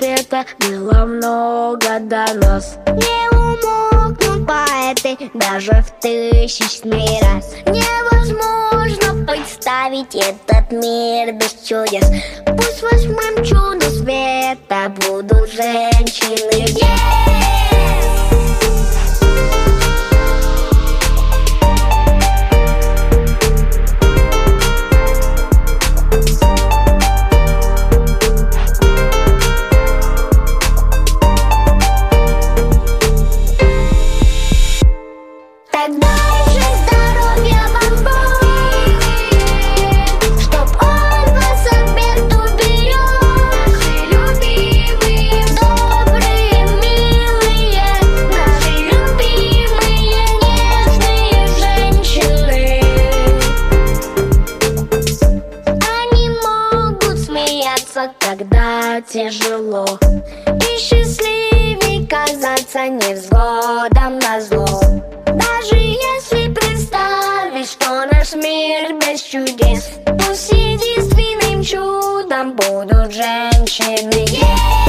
света Было много до нас. Не умолкнут поэты Даже в тысячный раз. Невозможно представить этот мир без чудес. Пусть восьмым чудо света Будут женщины. улыбаться, когда тяжело. И счастливей казаться невзгодом на зло. Даже если представить, что наш мир без чудес Пусть единственным чудом будут женщины. Yeah!